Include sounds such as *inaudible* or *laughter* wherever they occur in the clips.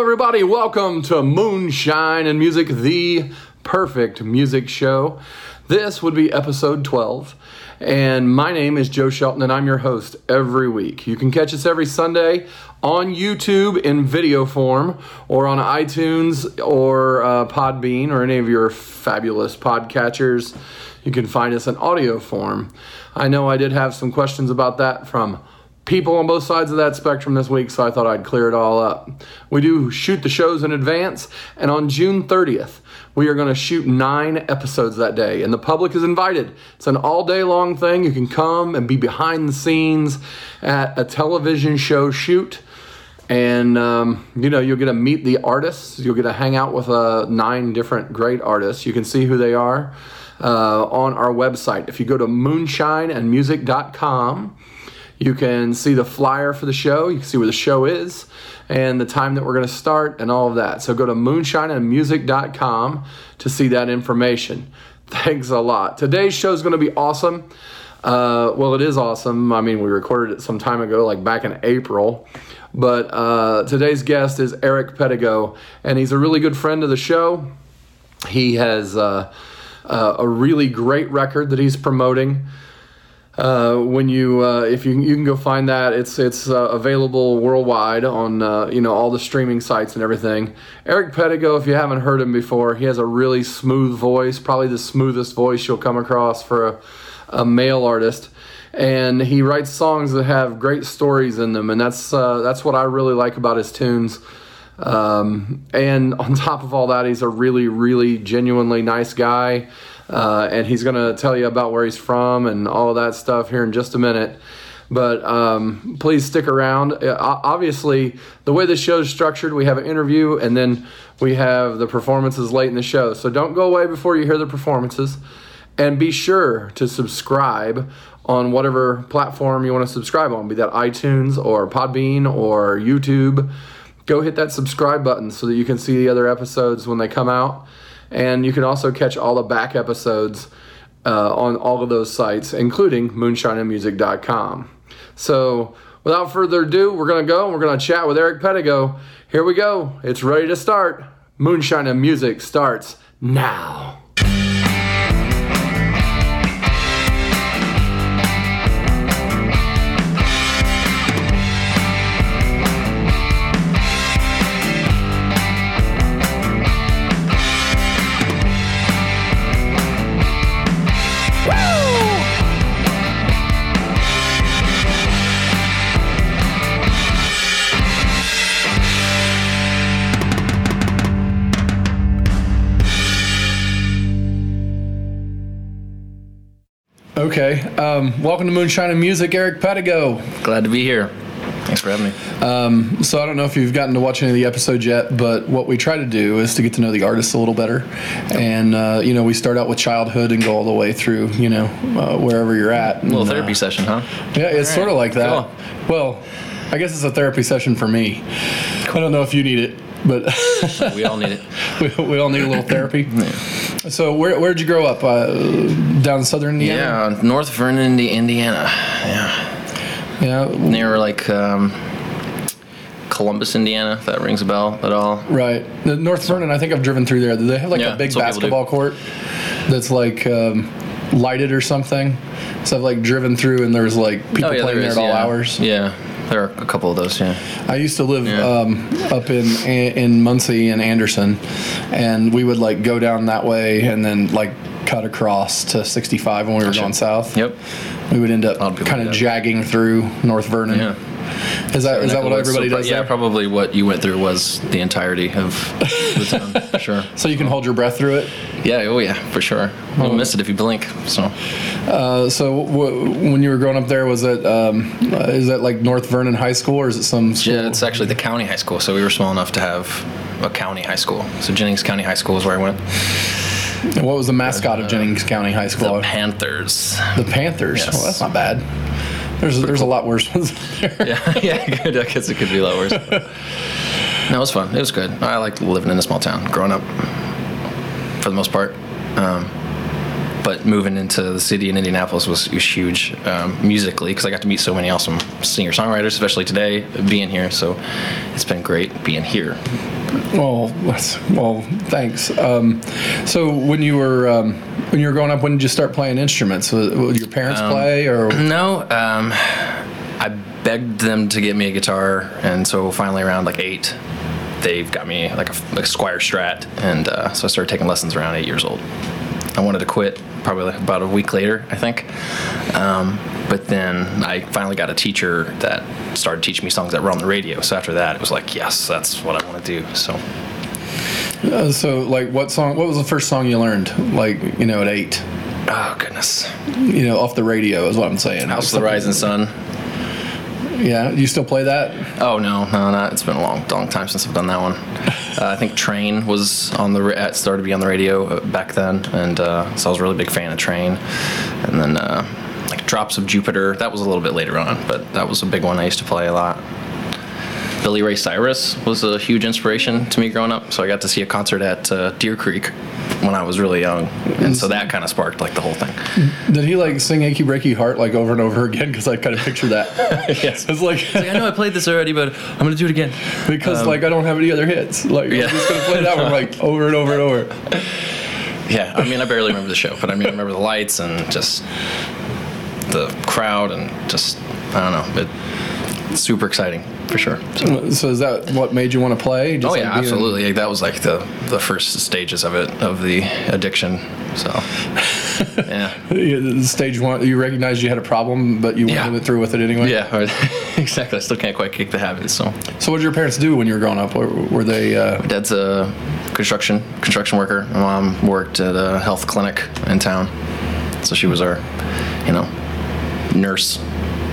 everybody. Welcome to Moonshine and Music, the perfect music show. This would be episode 12. And my name is Joe Shelton, and I'm your host every week. You can catch us every Sunday on YouTube in video form, or on iTunes, or uh, Podbean, or any of your fabulous podcatchers. You can find us in audio form. I know I did have some questions about that from people on both sides of that spectrum this week, so I thought I'd clear it all up. We do shoot the shows in advance, and on June 30th, we are going to shoot nine episodes that day, and the public is invited. It's an all day long thing. You can come and be behind the scenes at a television show shoot. And um, you know you'll get to meet the artists. You'll get to hang out with uh, nine different great artists. You can see who they are uh, on our website. If you go to moonshineandmusic.com, you can see the flyer for the show. You can see where the show is and the time that we're going to start and all of that. So go to moonshineandmusic.com to see that information. *laughs* Thanks a lot. Today's show is going to be awesome. Uh, well, it is awesome. I mean, we recorded it some time ago, like back in April. But uh, today's guest is Eric Pedigo, and he's a really good friend of the show. He has uh, uh a really great record that he's promoting. Uh, when you uh, if you you can go find that it's it's uh, available worldwide on uh, you know all the streaming sites and everything. Eric Pedigo, if you haven't heard him before, he has a really smooth voice, probably the smoothest voice you'll come across for a, a male artist. And he writes songs that have great stories in them, and that's uh, that's what I really like about his tunes. Um, and on *laughs* top of all that, he's a really, really genuinely nice guy. Uh, and he's going to tell you about where he's from and all that stuff here in just a minute. But um, please stick around. Uh, obviously, the way the show is structured, we have an interview and then we have the performances late in the show. So don't go away before you hear the performances. And be sure to subscribe on whatever platform you want to subscribe on, be that iTunes or Podbean or YouTube. Go hit that subscribe button so that you can see the other episodes when they come out. And you can also catch all the back episodes uh, on all of those sites, including moonshineandmusic.com. So, without further ado, we're going to go and we're going to chat with Eric Pedigo. Here we go. It's ready to start. Moonshine and Music starts now. Um, welcome to Moonshine and Music, Eric Pedigo. Glad to be here. Thanks for having me. Um, so I don't know if you've gotten to watch any of the episodes yet, but what we try to do is to get to know the artists a little better, and uh, you know we start out with childhood and go all the way through you know uh, wherever you're at. A little therapy uh, session, huh? Yeah, it's sort of like that. Cool. Well, I guess it's a therapy session for me. Cool. I don't know if you need it but we all need it. we, *laughs* we, all need a little therapy. *laughs* Yeah. So where where'd you grow up? Uh, down in southern Indiana. Yeah, North Vernon, Indiana. Yeah. Yeah. Near like um, Columbus, Indiana. If that rings a bell at all. Right. The North Vernon. I think I've driven through there. They have like yeah, a big basketball court that's like. Um, lighted or something. So I've like driven through and there's like people oh, yeah, playing there, there at all hours. Yeah. There are a couple of those, yeah. I used to live yeah. um, up in in Muncie and Anderson, and we would like go down that way and then like cut across to 65 when we were going south. Yep. We would end up kind of jagging through North Vernon. Yeah. Is that is that what everybody so, does? Yeah, there? probably what you went through was the entirety of the town, *laughs* for sure. So you can hold your breath through it. Yeah, oh yeah, for sure. You'll miss it if you blink. So, uh, so w- when you were growing up there, was it um, uh, is that like North Vernon High School or is it some? School? Yeah, it's actually the county high school. So we were small enough to have a county high school. So Jennings County High School is where I went. And what was the mascot uh, of Jennings County High School? The Panthers. The Panthers. Yes. Well, that's not bad. There's there's a lot worse ones *laughs* yeah, *laughs* yeah, good. I guess it could be a lot worse. *laughs* no, it was fun. It was good. I liked living in a small town, growing up. For the most part, um, but moving into the city in Indianapolis was, was huge um, musically because I got to meet so many awesome singer songwriters, especially today being here. So it's been great being here. Well, that's- well, thanks. Um, so when you were um, when you were growing up, when did you start playing instruments? Was- Would your parents Um, play, or *clears throat* No, um, I begged them to get me a guitar, and so finally around like eight, they've got me like a, like a Squier Strat, and uh, so I started taking lessons around eight years old. I wanted to quit probably like about a week later, I think, um, but then I finally got a teacher that started teaching me songs that were on the radio. So after that, it was like, yes, that's what I want to do. So Uh, so like what song? What was the first song you learned? Like you know at eight, oh goodness, you know off the radio is what I'm saying. House of the Rising Sun. Yeah, you still play that? Oh no, no, not. It's been a long, long time since I've done that one. Uh, I think Train was on the started to be on the radio uh, back then, and uh, so I was a really big fan of Train. And then uh, like Drops of Jupiter, that was a little bit later on, but that was a big one I used to play a lot. Billy Ray Cyrus was a huge inspiration to me growing up, so I got to see a concert at uh, Deer Creek when I was really young, and so that kind of sparked like the whole thing. Did he like sing "Achy Breaky Heart" like over and over again? Because I kind of picture that. *laughs* yes. It's like Like, I know I played this already, but I'm gonna do it again. because um, like I don't have any other hits. Like Yeah. I'm just gonna play that one like over and over and over. *laughs* Yeah, I mean, I barely remember the show, but I mean, I remember the lights and just the crowd and just I don't know, it, it's super exciting for sure. So, So is that what made you want to play? Just oh yeah, absolutely. Like, that was like the the first stages of it of the addiction. So *laughs* yeah, Stage one, you recognized you had a problem, but you Yeah. went through with it anyway. yeah, *laughs* exactly. I still can't quite kick the habit. So So what did your parents do when you were growing up? Were, were they? Uh, dad's a construction construction worker. My mom worked at a health clinic in town, so she was our, you know, nurse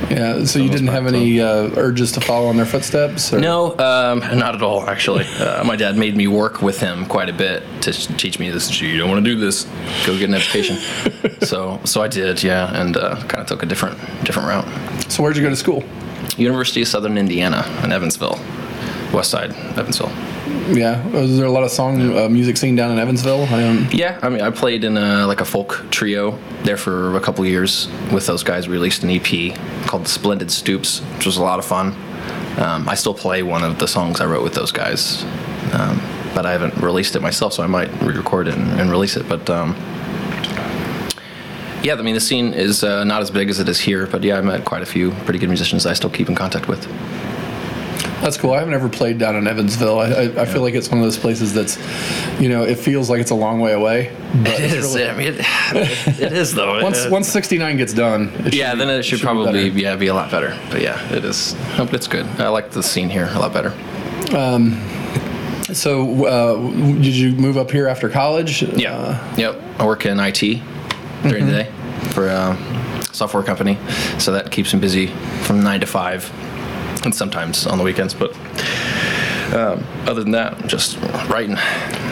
yeah. So you didn't have any uh, urges to follow in their footsteps? Or? No, um, not at all. Actually, *laughs* uh, my dad made me work with him quite a bit to teach me this. You don't want to do this. Go get an education. *laughs* so, so I did, yeah, and uh, kind of took a different different route. So where'd you go to school? University of Southern Indiana in Evansville, West Side, Evansville. Yeah. Was there a lot of song uh, music scene down in Evansville? I Yeah, I mean, I played in a, like a folk trio there for a couple years with those guys. We released an EP called Splendid Stoops, which was a lot of fun. Um, I still play one of the songs I wrote with those guys, um, but I haven't released it myself, so I might re-record it and, and release it. But um, yeah, I mean, the scene is uh, not as big as it is here, but yeah, I met quite a few pretty good musicians I still keep in contact with. That's cool. I haven't ever played down in Evansville. I, I, I feel like it's one of those places that's, you know, it feels like it's a long way away. But it's really- I mean, it, it is though. *laughs* once Uh, once 69 gets done, it Yeah, be- then it should, be probably better. yeah be a lot better. But yeah, it is. It's good. I like the scene here a lot better. Um, So, uh, did you move up here after college? Yeah. Uh, yep. I work in IT during the day for a software company, so that keeps me busy from nine to five, and *laughs* sometimes on the weekends. But um, other than that, just writing.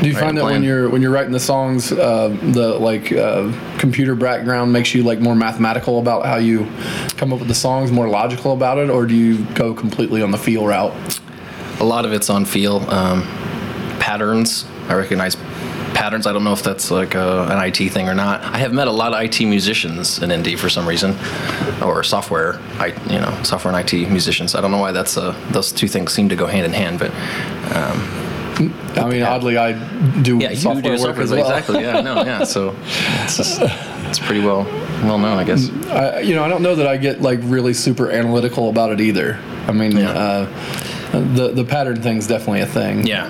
do you find that when you're when you're writing the songs, uh, the like uh, computer background makes you like more mathematical about how you come up with the songs, more logical about it, or do you go completely on the feel route? a lot of it's on feel um, patterns. I recognize patterns. I don't know if that's like a, an IT thing or not. I have met a lot of IT musicians in Indy for some reason, or software, I you know, software and IT musicians. I don't know why that's uh, those two things seem to go hand in hand, but I mean, oddly, I do yeah, software do work software as well. exactly. Yeah, no, yeah. So *laughs* it's just it's pretty well well known, I guess. I, you know, I don't know that I get like really super analytical about it either. I mean, Yeah. uh, the the pattern thing's definitely a thing. Yeah.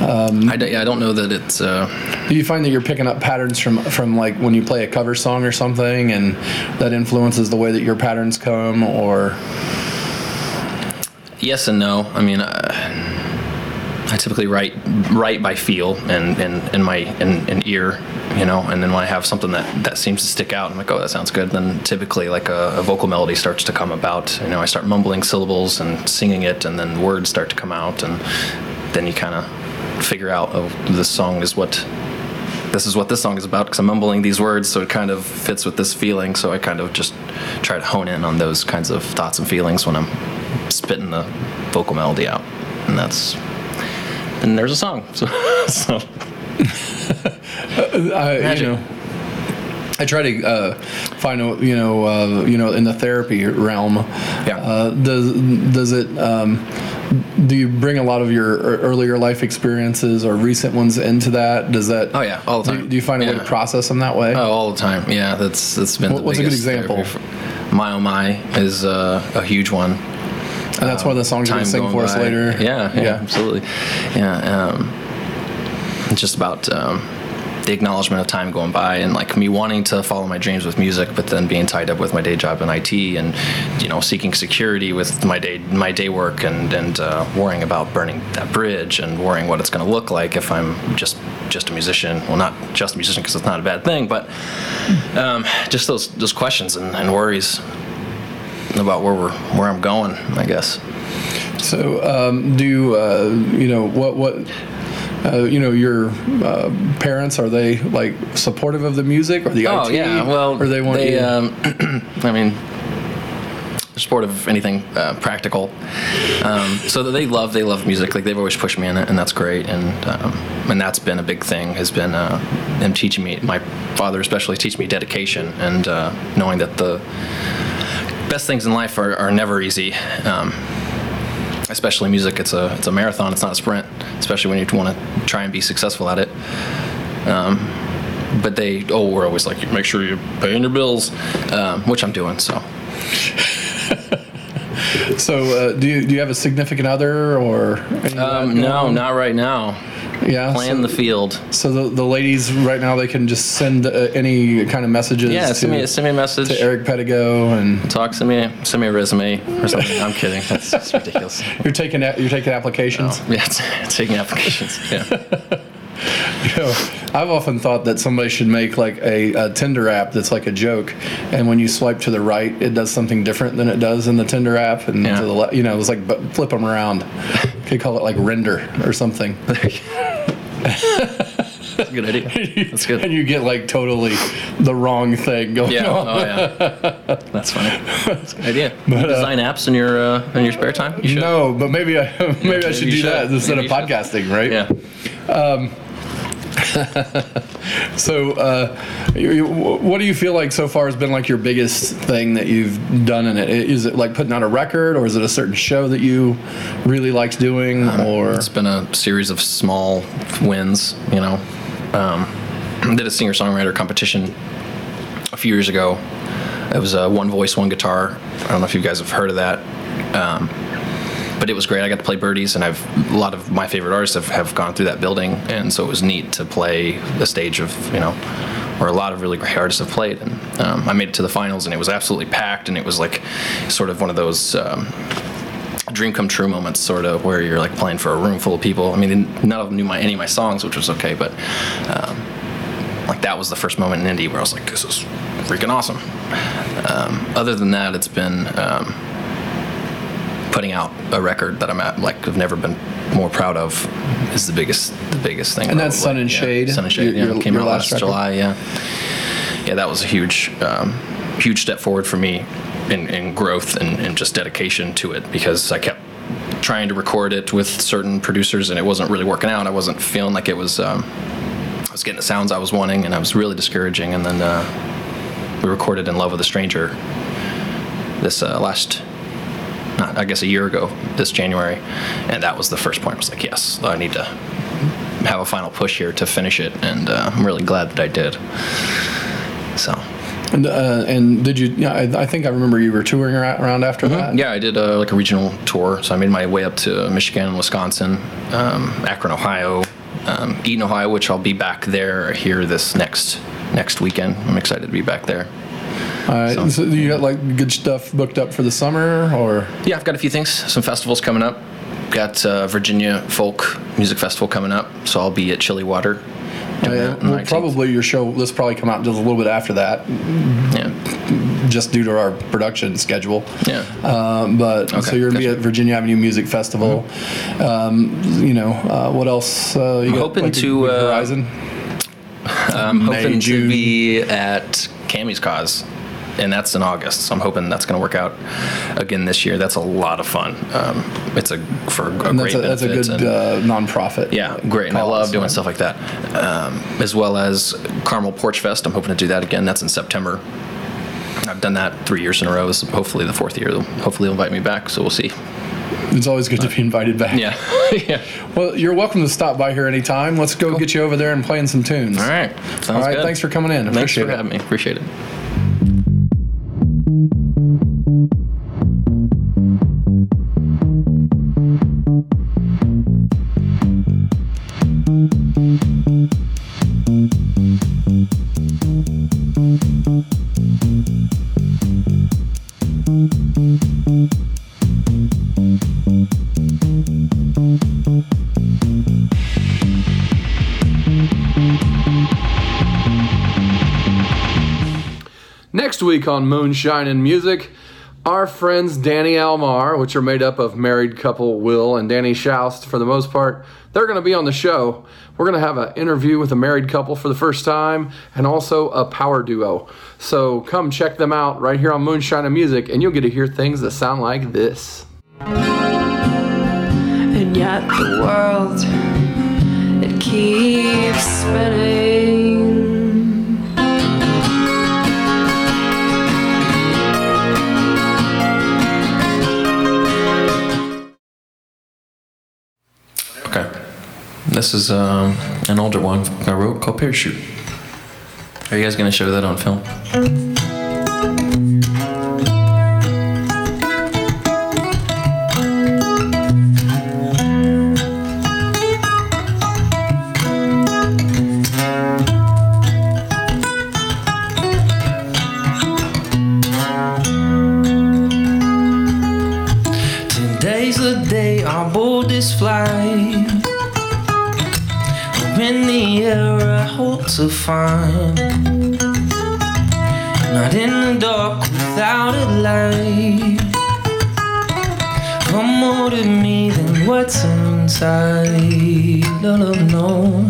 I, don't, yeah, I don't know that it's. Uh, Do you find that you're picking up patterns from from like when you play a cover song or something, and that influences the way that your patterns come, or Yes and no. I mean, uh, I typically write write by feel and and in my in, in ear, you know, and then when I have something that that seems to stick out, I'm like, oh, that sounds good. Then typically like a, a vocal melody starts to come about. You know, I start mumbling syllables and singing it, and then words start to come out, and then you kind of figure out, oh, this song is what. This is what this song is about because I'm mumbling these words, so it kind of fits with this feeling. So I kind of just try to hone in on those kinds of thoughts and feelings when I'm spitting the vocal melody out, and that's and there's a song. *laughs* So, so *laughs* I, you know, I try to uh, find a you know uh, you know in the therapy realm. Yeah. Uh, does does it? Um, do you bring a lot of your earlier life experiences or recent ones into that? Does that? Oh, yeah, all the Do, time. do you find a way to process them that way? Oh, all the time. Yeah, that's that's been. What- the what's a good example? for- My oh my is uh, a huge one. and that's one of the songs you're gonna sing for us later. Yeah, yeah, Yeah. absolutely. Yeah, um, just about um, the acknowledgement of time going by and like me wanting to follow my dreams with music, but then being tied up with my day job in IT and you know seeking security with my day my day work and and uh, worrying about burning that bridge and worrying what it's going to look like if I'm just just a musician. Well, not just a musician because it's not a bad thing, but um, just those those questions and, and worries about where we're where I'm going. I guess. So, um, do uh, you know what what? Uh, you know, your uh, parents are they like supportive of the music or the Oh IT? yeah, well, or they want you? Um, *clears throat* I mean, supportive of anything uh, practical. Um, so they love they love music. Like they've always pushed me in it, and that's great. And um, and that's been a big thing. Has been uh, them teaching me. My father especially teaching me dedication and uh, knowing that the best things in life are, are never easy. Um, especially music, it's a it's a marathon. It's not a sprint. Especially when you want to try and be successful at it but they oh we're always like make sure you're paying your bills um, which i'm doing so *laughs* So, uh, do you do you have a significant other or? any of that um, no on? not right now Yeah. playing so, the field so the, the ladies right now they can just send uh, any kind of messages. yeah to, send me send me a message to Eric Pedigo, and talk send me send me a resume or something i'm kidding that's, that's ridiculous *laughs* you're taking you're taking applications. yeah it's, *laughs* taking applications yeah *laughs* You know, I've often thought that somebody should make like a, a Tinder app that's like a joke, and when you swipe to the right, it does something different than it does in the Tinder app, and Yeah. to the left, you know, it's like flip them around. Could call it like render or something, that's a good idea. That's good. *laughs* And you get like totally the wrong thing going yeah. on. oh yeah. That's funny. That's a good idea. *laughs* You design apps in your uh, in your spare time? You No, but maybe I *laughs* maybe I maybe should you do that instead Maybe of you should. podcasting, right? yeah *laughs* So, uh, you, you, what do you feel like so far has been like your biggest thing that you've done in it? Is it like putting out a record, or is it a certain show that you really liked doing, or It's been a series of small wins, you know. Um, did a singer songwriter competition a few years ago. It was a one voice, one guitar. I don't know if you guys have heard of that. Um, but it was great. I got to play Birdy's, and I've a lot of my favorite artists have, have gone through that building, and so it was neat to play the stage of you know where a lot of really great artists have played. And um, I made it to the finals, and it was absolutely packed, and it was like sort of one of those. Um, dream come true moments, sort of, where you're like playing for a room full of people. I mean, none of them knew my, any of my songs, which was okay, but um, like that was the first moment in Indy where I was like, this is freaking awesome. Um, other than that, it's been um, putting out a record that I'm at, like, I've never been more proud of. Is the biggest, the biggest thing. And that's. Sun and Yeah, Shade, Sun and Shade. your- yeah, your- came out last record? July. Yeah, yeah, that was a huge, um, huge step forward for me in, in growth and, and just dedication to it because I kept trying to record it with certain producers and it wasn't really working out. I wasn't feeling like it was. Um, I was getting the sounds I was wanting, and I was really discouraging. And then uh, we recorded "In Love with a Stranger" this uh, last, I guess a year ago, this January, and that was the first point. I was like, yes, I need to have a final push here to finish it, and uh, I'm really glad that I did. So. and, uh, and did you? Yeah, I, I think I remember you were touring around after that. Mm-hmm. Yeah, I did uh, like a regional tour. So I made my way up to Michigan, and Wisconsin, um, Akron, Ohio, um, Eden, Ohio, which I'll be back there here this next next weekend. I'm excited to be back there. All right. So, you got like good stuff booked up for the summer, or Yeah, I've got a few things. Some festivals coming up. Got uh, Virginia Folk Music Festival coming up, so I'll be at Chilly Water. on the well, probably your show. This probably come out just a little bit after that, Yeah, just due to our production schedule. yeah. Um, but so you're gonna be at Virginia Avenue Music Festival. Um, you know uh, what else? Uh, you got, hoping like, to, uh, Horizon. I'm hoping May, to be at Cammy's Cause and that's in August. So I'm hoping that's going to work out again this year. That's a lot of fun. Um, it's a for a And great that's a, that's a good and- uh, nonprofit. yeah, great. And I love doing right? stuff like that. Um, as well as Carmel Porch Fest. I'm hoping to do that again. That's in September. I've done that three years in a row. This is hopefully the fourth year. Hopefully, they'll invite me back. So we'll see. It's always good to be invited back. Yeah. *laughs* *laughs* yeah. Well, you're welcome to stop by here anytime. Let's go get you over there and playing some tunes. All right. Sounds All right. good. Thanks for coming in. Thanks Appreciate for it. having me. Appreciate it. Next week on Moonshine and Music, our friends Danny Almar, which are made up of married couple Will and Danny Shoust for the most part, they're going to be on the show. We're going to have an interview with a married couple for the first time and also a power duo. So come check them out right here on Moonshine and Music, and you'll get to hear things that sound like this. And yet the world, it keeps spinning. This is um, an older one I wrote called Parachute. Are you guys going to show that on film? Find. Not in the dark without a light. Come more to me than what's inside. No, no, no.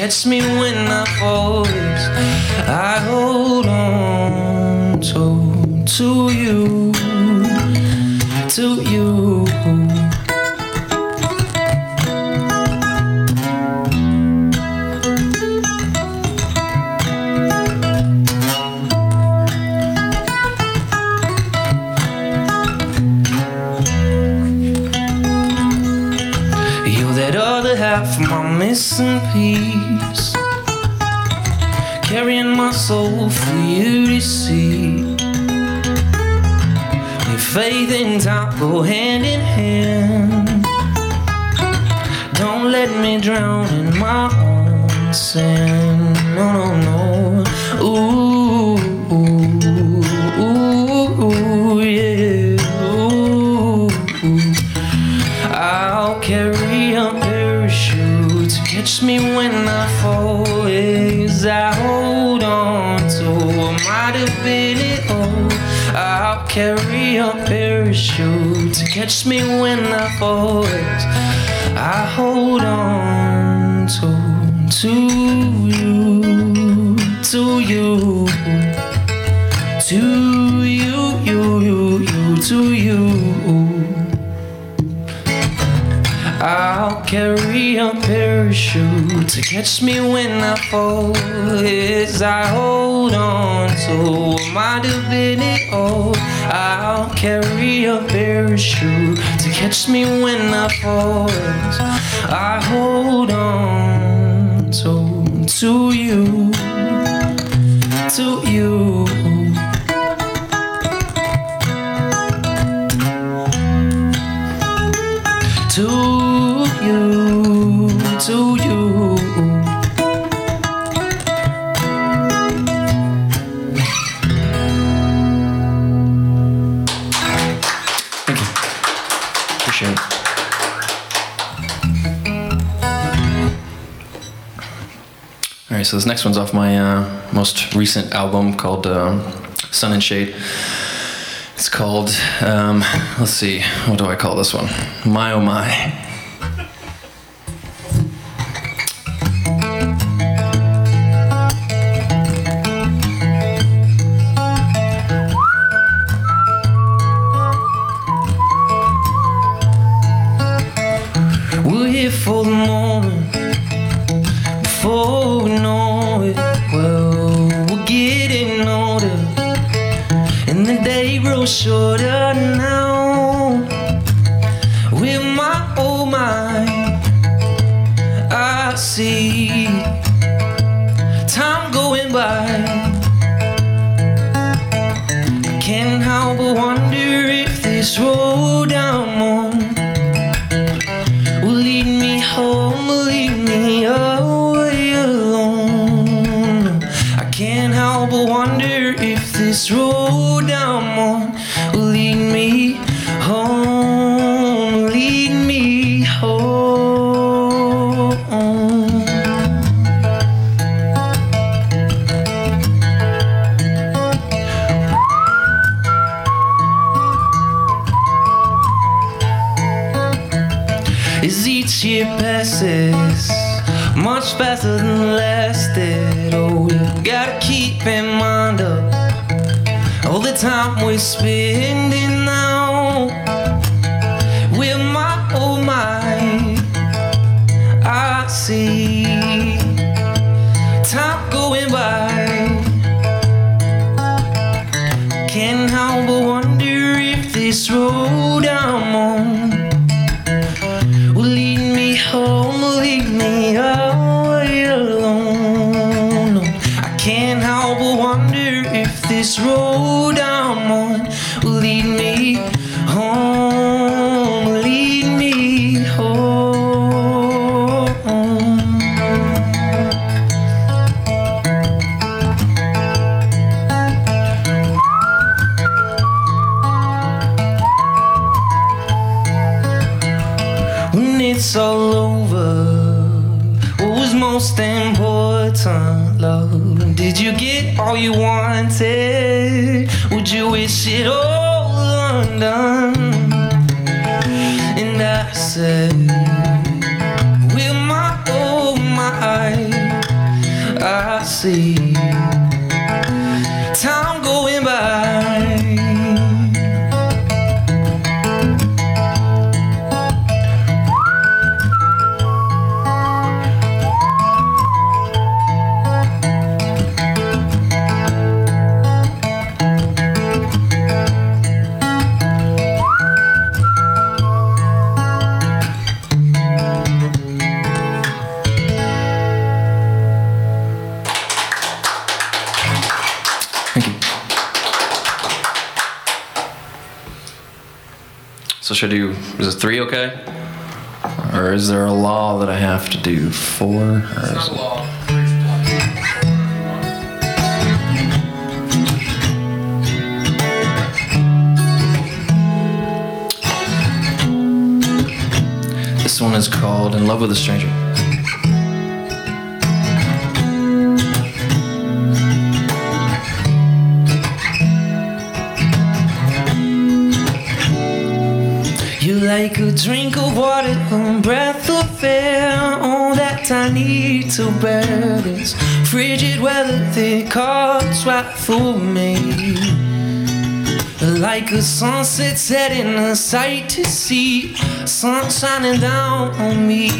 Catch me when I fall. I hold on to to you, catch me when I fall as I hold on to my divinity. Oh, I'll carry a parachute to catch me when I fall as I hold on to to you, to you, to you, you, you, you, to you. I'll carry a parachute to catch me when I fall as I hold on to my divinity. Oh, I'll carry a parachute to catch me when I fall as I hold on to to you, to you. So this next one's off my uh, most recent album called um Sun and Shade. It's called, um, let's see, what do I call this one? My Oh My. The day grows shorter now. With my oh old mind, I see time going by. I can't help but wonder if this road much faster than last did. Oh, you gotta keep in mind of all the time we're spending now this road I'm on will lead me home, lead me home. when it's all over. What was most important, love? Did you get all you wanted? Would you wish it all undone? And I said, with my oh my, I see So should I do, is it three okay? Or is there a law that I have to do four? Or is it- This one is called In Love with a Stranger. Like a drink of water, a breath of air, all that I need to bear this frigid weather that cuts right through me. Like a sunset setting, a sight to see, sun shining down on me.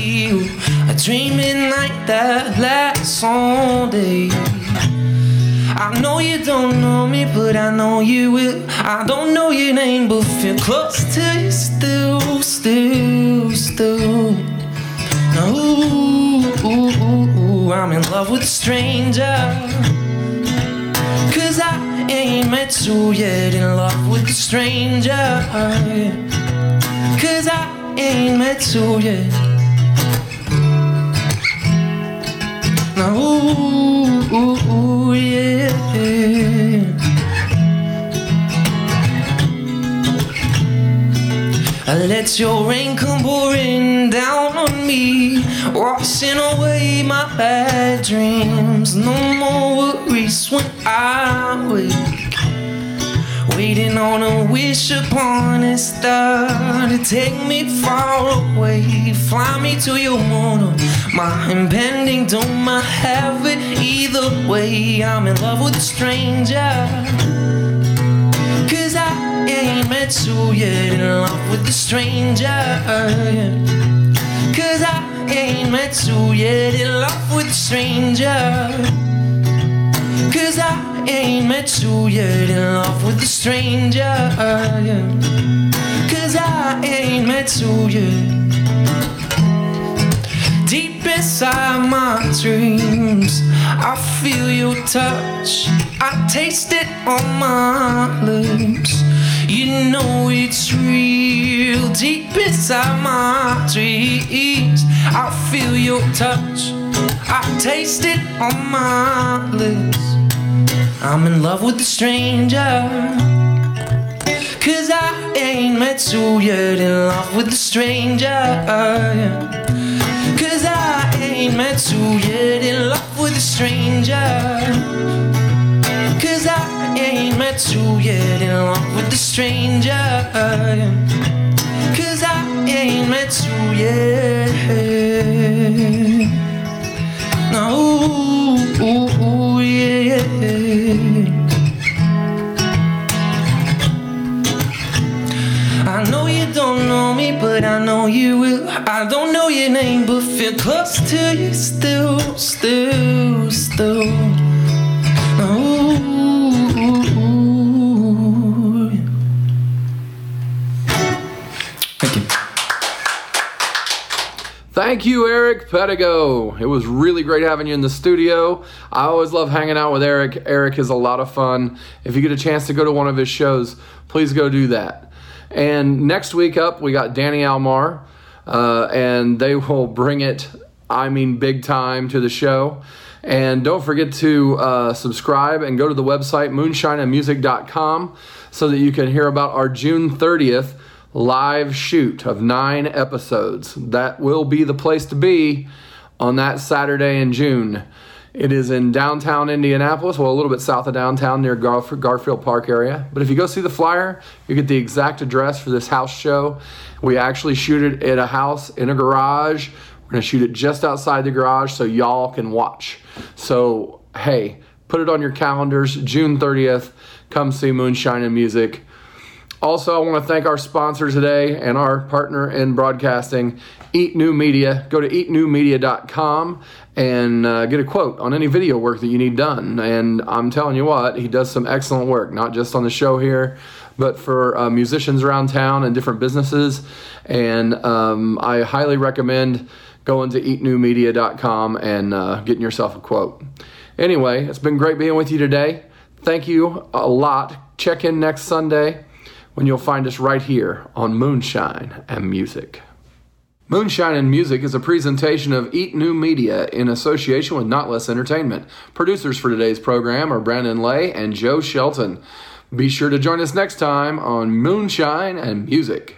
A dreaming night that lasts all day. I know you don't know me, but I know you will. I don't know your name, but feel close to you still, still, still. Now, ooh, ooh, ooh, I'm in love with a stranger. Cause I ain't met you yet, in love with a stranger. Cause I ain't met you yet. Now, ooh, ooh, ooh, yeah. I let your rain come pouring down on me, washing away my bad dreams. No more worries when I wake. Waiting on a wish upon a star to take me far away. Fly me to your moon. My impending doom, I have it either way. I'm in love with a stranger. Cause I ain't met you yet. With a stranger. Cause I ain't met you yet. In love with a stranger. Cause I ain't met you yet in love with a stranger. Cause I ain't met you yet. Deep inside my dreams, I feel your touch. I taste it on my lips. You know it's real. Deep inside my dreams, I feel your touch. I taste it on my lips. I'm in love with a stranger. Cause I ain't met you yet in love with a stranger. Cause I ain't met you yet in love with a stranger. Ain't met you yet in love with a stranger. Cause I ain't met you yet. No, ooh, ooh, yeah. I know you don't know me, but I know you will. I don't know your name, but feel close to you still, still, still. Thank you, Eric Pedigo. It was really great having you in the studio. I always love hanging out with Eric. Eric is a lot of fun. If you get a chance to go to one of his shows, please go do that. And next week up, we got Danny Almar, uh, and they will bring it, I mean, big time to the show. And don't forget to uh, subscribe and go to the website moonshineandmusic.com so that you can hear about our June 30th live shoot of nine episodes. That will be the place to be on that Saturday in June. It is in downtown Indianapolis, well, a little bit south of downtown near Garf- Garfield Park area. But if you go see the flyer, you get the exact address for this house show. We actually shoot it at a house in a garage. We're going to shoot it just outside the garage so y'all can watch. So, hey, put it on your calendars. June 30th, come see Moonshine and Music. Also, I want to thank our sponsor today and our partner in broadcasting, Eat New Media. Go to eatnewmedia.com and uh, get a quote on any video work that you need done. And I'm telling you what, he does some excellent work, not just on the show here, but for uh, musicians around town and different businesses. And um, I highly recommend going to eatnewmedia.com and uh, getting yourself a quote. Anyway, it's been great being with you today. Thank you a lot. Check in next Sunday when you'll find us right here on Moonshine and Music. Moonshine and Music is a presentation of Eat New Media in association with Not Less Entertainment. Producers for today's program are Brandon Lay and Joe Shelton. Be sure to join us next time on Moonshine and Music.